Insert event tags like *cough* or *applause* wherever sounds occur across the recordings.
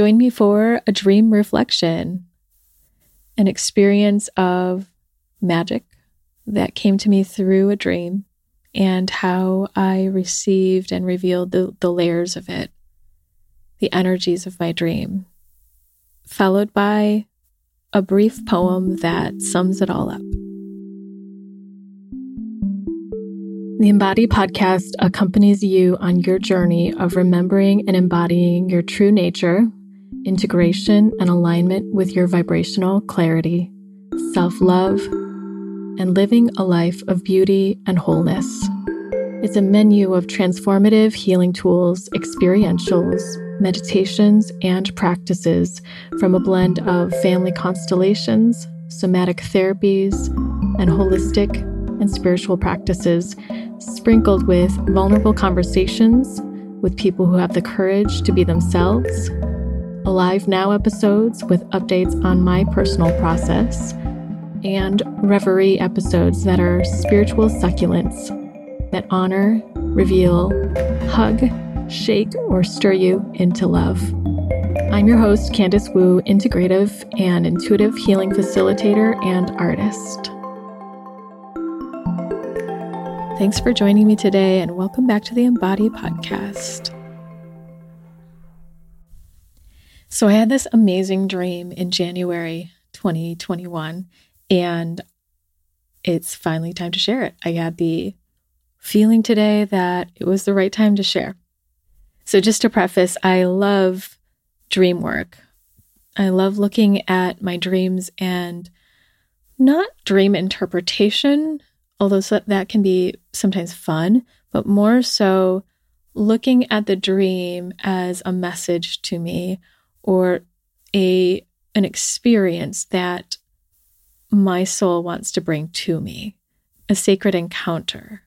join me for a dream reflection, an experience of magic that came to me through a dream and how I received and revealed the, the layers of it, the energies of my dream, followed by a brief poem that sums it all up. The Embody podcast accompanies you on your journey of remembering and embodying your true nature, integration and alignment with your vibrational clarity, self love, and living a life of beauty and wholeness. It's a menu of transformative healing tools, experientials, meditations, and practices from a blend of family constellations, somatic therapies, and holistic and spiritual practices sprinkled with vulnerable conversations with people who have the courage to be themselves, Alive Now episodes with updates on my personal process, and Reverie episodes that are spiritual succulents that honor, reveal, hug, shake, or stir you into love. I'm your host, Candice Wu, integrative and intuitive healing facilitator and artist. Thanks for joining me today, and welcome back to the Embody Podcast. So, I had this amazing dream in January 2021, and it's finally time to share it. I had the feeling today that it was the right time to share. So, just to preface, I love dream work. I love looking at my dreams and not dream interpretation although that can be sometimes fun, but more so looking at the dream as a message to me or a an experience that my soul wants to bring to me, a sacred encounter.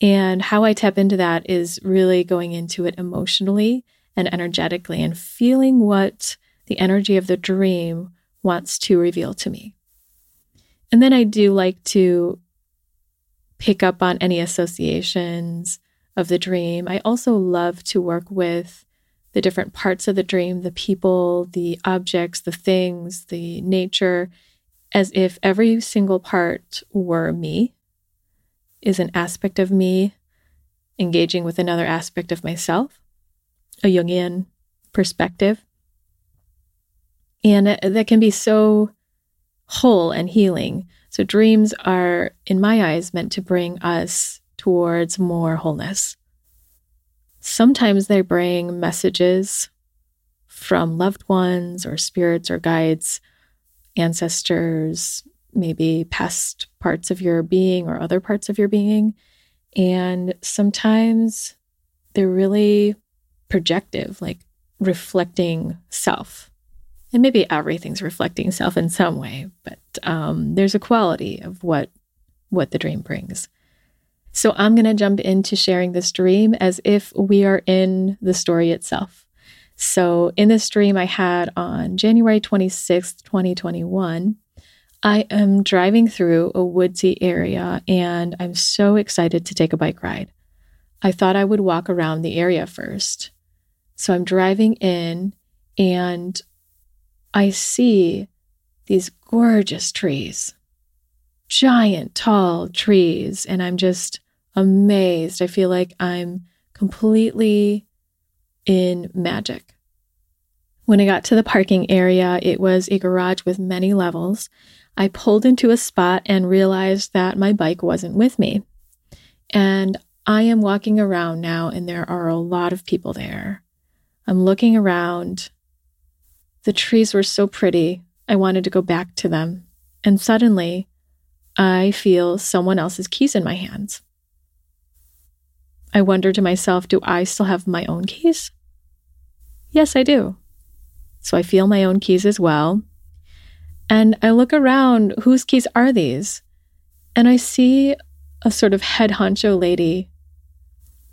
And how I tap into that is really going into it emotionally and energetically and feeling what the energy of the dream wants to reveal to me. And then I do like to pick up on any associations of the dream. I also love to work with the different parts of the dream, the people, the objects, the things, the nature, as if every single part were me, is an aspect of me engaging with another aspect of myself, a Jungian perspective. And uh, that can be so whole and healing so, dreams are, in my eyes, meant to bring us towards more wholeness. Sometimes they bring messages from loved ones or spirits or guides, ancestors, maybe past parts of your being or other parts of your being. And sometimes they're really projective, like reflecting self and maybe everything's reflecting self in some way, but um, there's a quality of what what the dream brings. So I'm going to jump into sharing this dream as if we are in the story itself. So in this dream I had on January 26th, 2021, I am driving through a woodsy area and I'm so excited to take a bike ride. I thought I would walk around the area first. So I'm driving in and I see these gorgeous trees, giant, tall trees, and I'm just amazed. I feel like I'm completely in magic. When I got to the parking area, it was a garage with many levels. I pulled into a spot and realized that my bike wasn't with me. And I am walking around now, and there are a lot of people there. I'm looking around the trees were so pretty, I wanted to go back to them. And suddenly, I feel someone else's keys in my hands. I wonder to myself, do I still have my own keys? Yes, I do. So I feel my own keys as well. And I look around, whose keys are these? And I see a sort of head honcho lady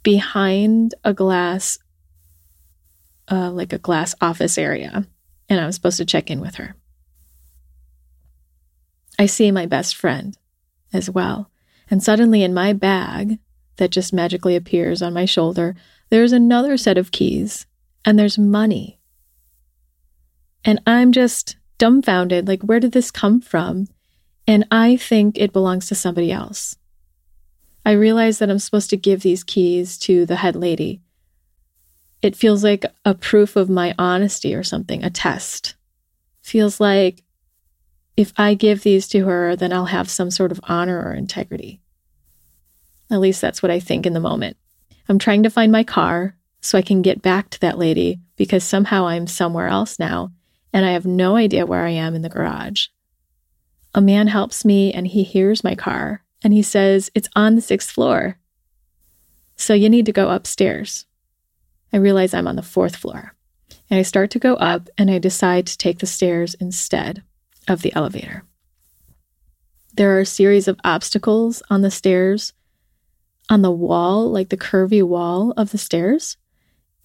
behind a glass, uh, like a glass office area and I'm supposed to check in with her. I see my best friend as well. And suddenly, in my bag that just magically appears on my shoulder, there's another set of keys and there's money. And I'm just dumbfounded like, where did this come from? And I think it belongs to somebody else. I realize that I'm supposed to give these keys to the head lady. It feels like a proof of my honesty or something, a test. Feels like if I give these to her, then I'll have some sort of honor or integrity. At least that's what I think in the moment. I'm trying to find my car so I can get back to that lady because somehow I'm somewhere else now and I have no idea where I am in the garage. A man helps me and he hears my car and he says, It's on the sixth floor. So you need to go upstairs. I realize I'm on the fourth floor. And I start to go up and I decide to take the stairs instead of the elevator. There are a series of obstacles on the stairs, on the wall, like the curvy wall of the stairs.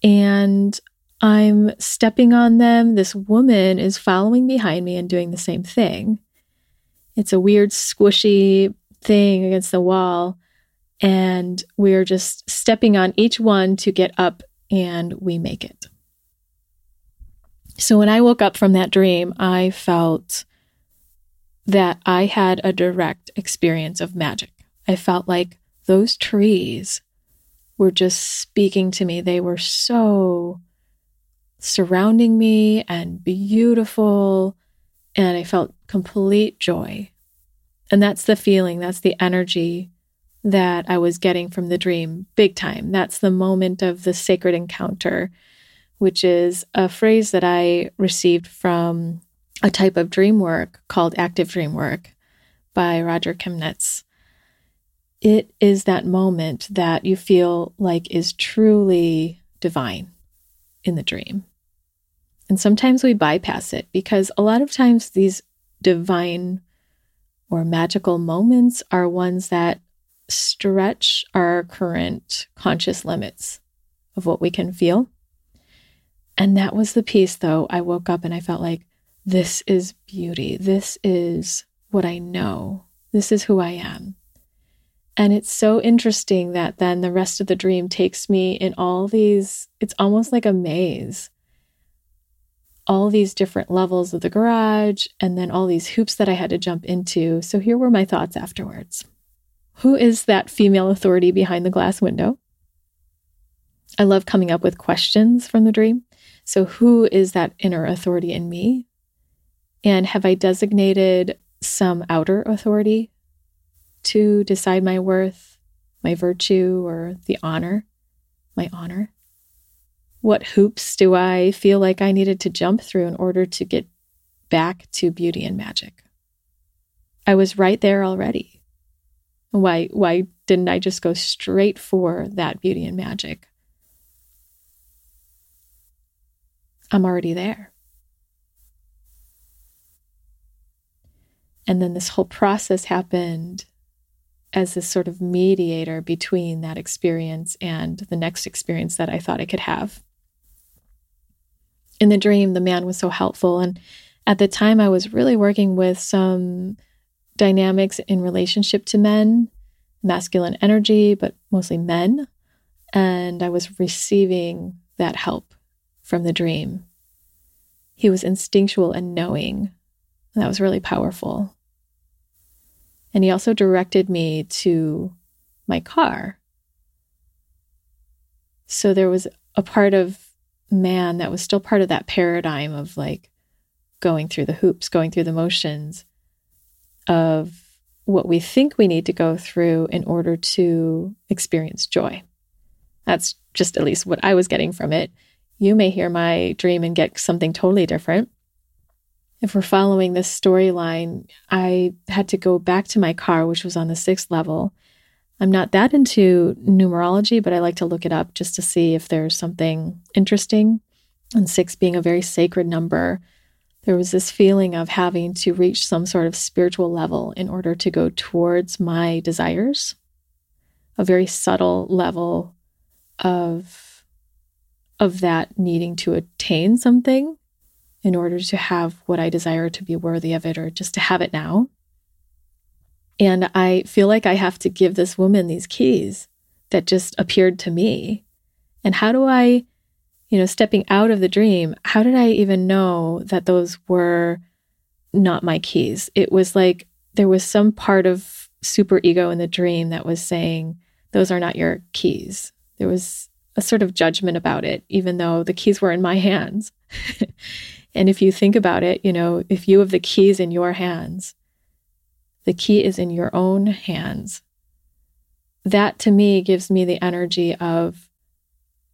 And I'm stepping on them. This woman is following behind me and doing the same thing. It's a weird, squishy thing against the wall. And we're just stepping on each one to get up, and we make it. So when I woke up from that dream, I felt that I had a direct experience of magic. I felt like those trees were just speaking to me. They were so surrounding me and beautiful. And I felt complete joy. And that's the feeling, that's the energy that I was getting from the dream, big time. That's the moment of the sacred encounter, which is a phrase that I received from a type of dream work called active dream work by Roger Kemnitz. It is that moment that you feel like is truly divine in the dream. And sometimes we bypass it because a lot of times these divine or magical moments are ones that stretch our current conscious limits of what we can feel. And that was the piece, though. I woke up and I felt like, this is beauty. This is what I know. This is who I am. And it's so interesting that then the rest of the dream takes me in all these, it's almost like a maze. All these different levels of the garage, and then all these hoops that I had to jump into. So here were my thoughts afterwards. Who is that female authority behind the glass window? I love coming up with questions from the dream. So, who is that inner authority in me? And have I designated some outer authority to decide my worth, my virtue, or the honor, my honor? What hoops do I feel like I needed to jump through in order to get back to beauty and magic? I was right there already. Why, why didn't I just go straight for that beauty and magic? I'm already there. And then this whole process happened as this sort of mediator between that experience and the next experience that I thought I could have. In the dream, the man was so helpful. And at the time, I was really working with some dynamics in relationship to men, masculine energy, but mostly men. And I was receiving that help from the dream. He was instinctual and knowing. And that was really powerful. And he also directed me to my car. So there was a part of man that was still part of that paradigm of like going through the hoops, going through the motions of what we think we need to go through in order to experience joy. That's just at least what I was getting from it. You may hear my dream and get something totally different if we're following this storyline, I had to go back to my car, which was on the sixth level. I'm not that into numerology, but I like to look it up just to see if there's something interesting. And six being a very sacred number, there was this feeling of having to reach some sort of spiritual level in order to go towards my desires, a very subtle level of of that needing to attain something in order to have what I desire to be worthy of it or just to have it now. And I feel like I have to give this woman these keys that just appeared to me. And how do I you know, stepping out of the dream, how did I even know that those were not my keys? It was like there was some part of super ego in the dream that was saying, those are not your keys. There was a sort of judgment about it, even though the keys were in my hands. *laughs* and if you think about it, you know, if you have the keys in your hands, the key is in your own hands. That to me gives me the energy of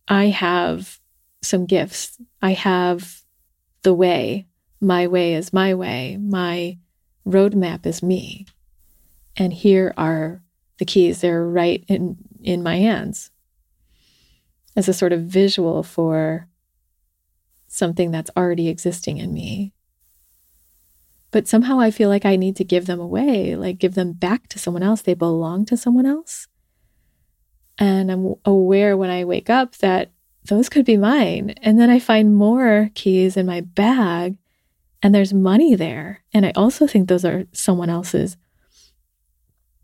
I have some gifts. I have the way. My way is my way. My roadmap is me. And here are the keys. They're right in, in my hands as a sort of visual for something that's already existing in me. But somehow I feel like I need to give them away, like give them back to someone else. They belong to someone else. And I'm aware when I wake up that those could be mine. And then I find more keys in my bag and there's money there. And I also think those are someone else's.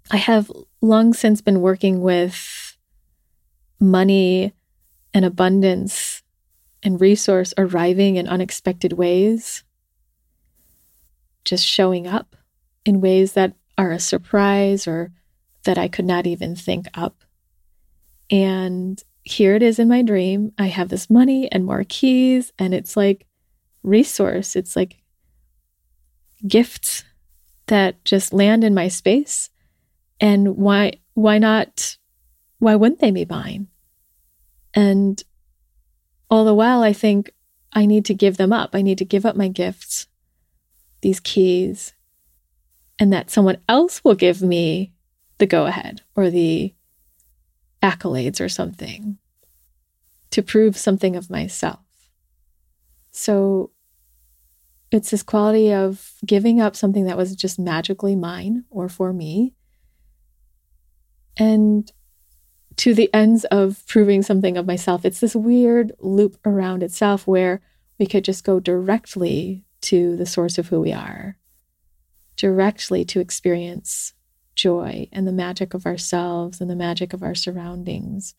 I have long since been working with money and abundance and resource arriving in unexpected ways, just showing up in ways that are a surprise or that I could not even think up. And here it is in my dream. I have this money and more keys, and it's like resource. It's like gifts that just land in my space. And why why not why wouldn't they be mine? And all the while I think I need to give them up. I need to give up my gifts, these keys, and that someone else will give me the go ahead or the accolades or something to prove something of myself. So it's this quality of giving up something that was just magically mine or for me and to the ends of proving something of myself. It's this weird loop around itself where we could just go directly to the source of who we are, directly to experience joy and the magic of ourselves and the magic of our surroundings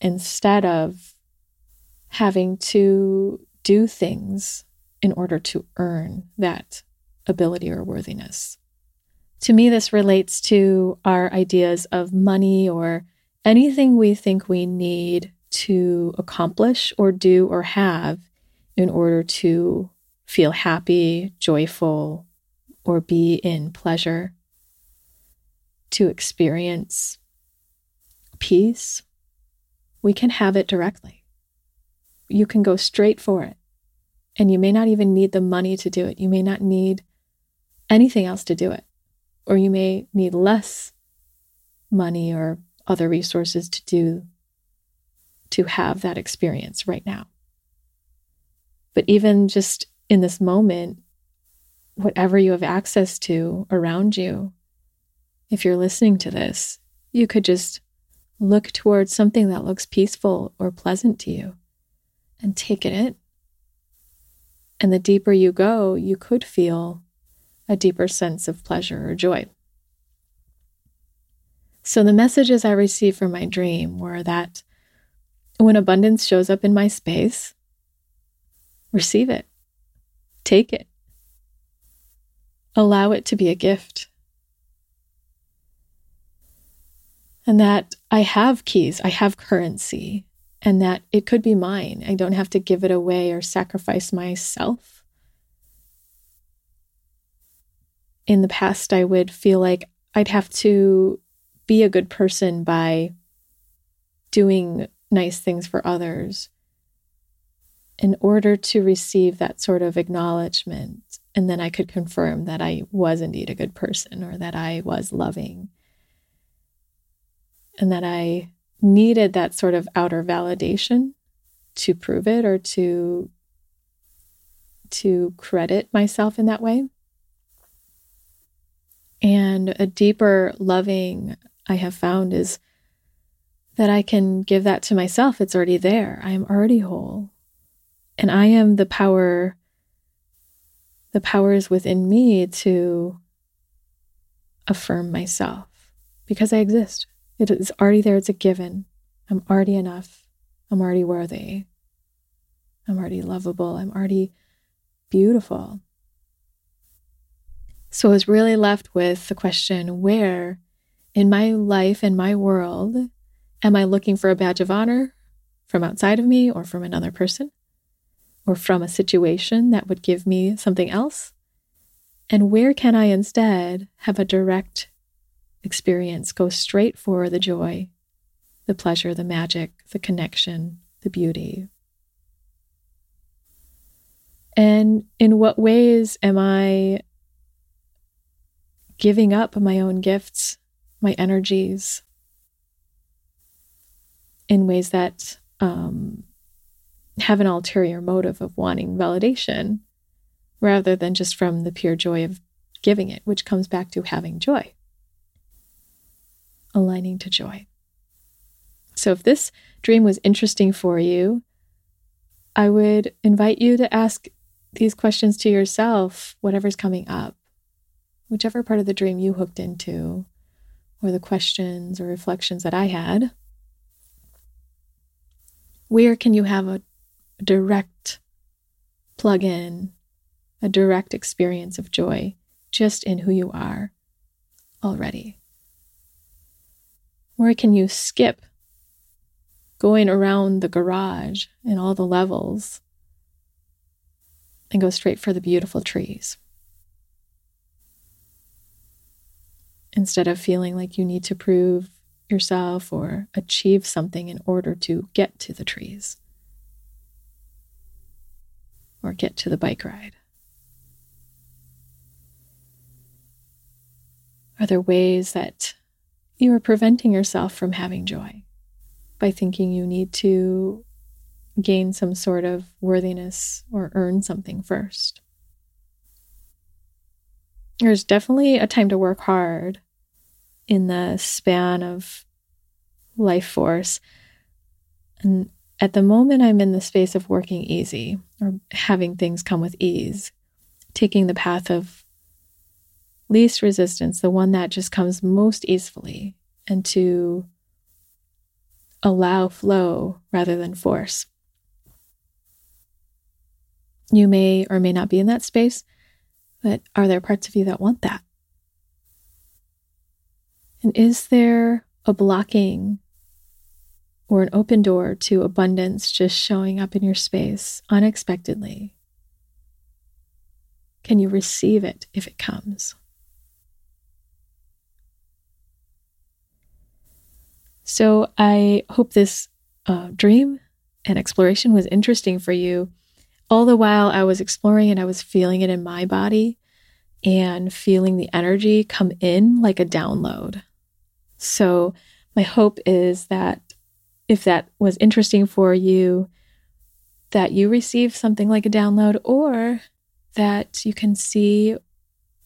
instead of having to do things in order to earn that ability or worthiness. To me, this relates to our ideas of money or anything we think we need to accomplish or do or have in order to feel happy, joyful, or be in pleasure to experience peace, we can have it directly. You can go straight for it. And you may not even need the money to do it. You may not need anything else to do it. Or you may need less money or other resources to do to have that experience right now. But even just in this moment, whatever you have access to around you, if you're listening to this, you could just look towards something that looks peaceful or pleasant to you and take it in. And the deeper you go, you could feel a deeper sense of pleasure or joy. So, the messages I received from my dream were that when abundance shows up in my space, receive it, take it, allow it to be a gift. and that I have keys, I have currency, and that it could be mine. I don't have to give it away or sacrifice myself. In the past, I would feel like I'd have to be a good person by doing nice things for others in order to receive that sort of acknowledgement. And then I could confirm that I was indeed a good person or that I was loving and that I needed that sort of outer validation to prove it or to to credit myself in that way. And a deeper loving I have found is that I can give that to myself. It's already there. I am already whole. And I am the power, the power is within me to affirm myself because I exist. It is already there. It's a given. I'm already enough. I'm already worthy. I'm already lovable. I'm already beautiful. So I was really left with the question where in my life and my world am I looking for a badge of honor from outside of me or from another person or from a situation that would give me something else? And where can I instead have a direct experience, go straight for the joy, the pleasure, the magic, the connection, the beauty? And in what ways am I giving up my own gifts, my energies, in ways that um, have an ulterior motive of wanting validation rather than just from the pure joy of giving it, which comes back to having joy, aligning to joy. So, if this dream was interesting for you, I would invite you to ask these questions to yourself, whatever's coming up, whichever part of the dream you hooked into, or the questions or reflections that I had. Where can you have a direct plug in, a direct experience of joy just in who you are already? Where can you skip going around the garage and all the levels and go straight for the beautiful trees? Instead of feeling like you need to prove yourself or achieve something in order to get to the trees or get to the bike ride? Are there ways that you are preventing yourself from having joy by thinking you need to gain some sort of worthiness or earn something first? There's definitely a time to work hard in the span of life force. And at the moment, I'm in the space of working easy or having things come with ease, taking the path of least resistance, the one that just comes most easily, and to allow flow rather than force. You may or may not be in that space, but are there parts of you that want that? And is there a blocking or an open door to abundance just showing up in your space unexpectedly? Can you receive it if it comes? So, I hope this uh, dream and exploration was interesting for you. All the while I was exploring and I was feeling it in my body and feeling the energy come in like a download. So, my hope is that if that was interesting for you, that you receive something like a download or that you can see,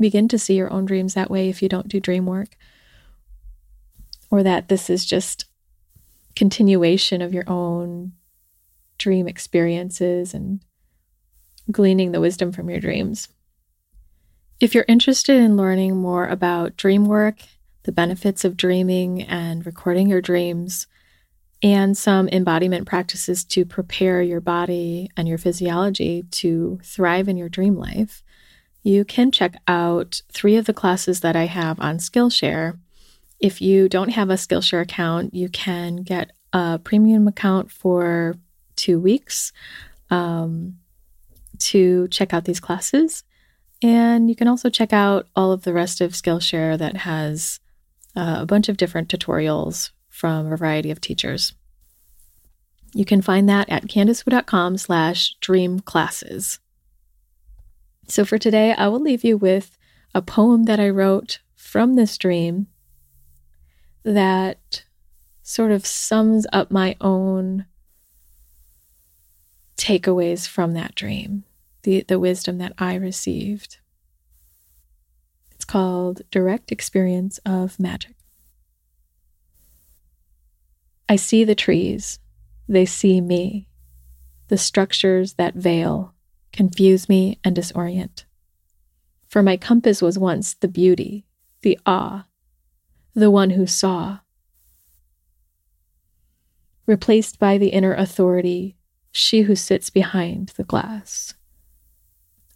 begin to see your own dreams that way if you don't do dream work, or that this is just continuation of your own dream experiences and gleaning the wisdom from your dreams. If you're interested in learning more about dream work the benefits of dreaming and recording your dreams, and some embodiment practices to prepare your body and your physiology to thrive in your dream life, you can check out three of the classes that I have on Skillshare. If you don't have a Skillshare account, you can get a premium account for two weeks um, to check out these classes. And you can also check out all of the rest of Skillshare that has uh, a bunch of different tutorials from a variety of teachers. You can find that at candicewu.com slash dream classes. So for today, I will leave you with a poem that I wrote from this dream that sort of sums up my own takeaways from that dream, the, the wisdom that I received. It's called Direct Experience of Magic. I see the trees, they see me. The structures that veil confuse me and disorient. For my compass was once the beauty, the awe, the one who saw. Replaced by the inner authority, she who sits behind the glass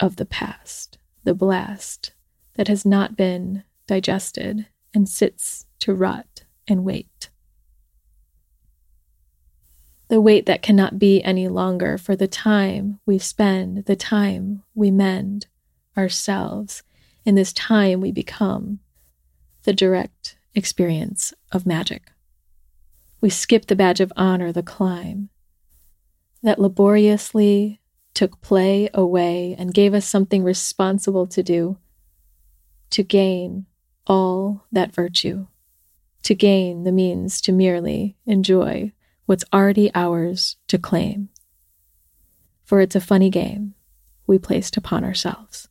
of the past, the blast that has not been digested and sits to rot and wait. The wait that cannot be any longer for the time we spend, the time we mend ourselves. In this time, we become the direct experience of magic. We skip the badge of honor, the climb that laboriously took play away and gave us something responsible to do to gain all that virtue, to gain the means to merely enjoy what's already ours to claim. For it's a funny game we placed upon ourselves.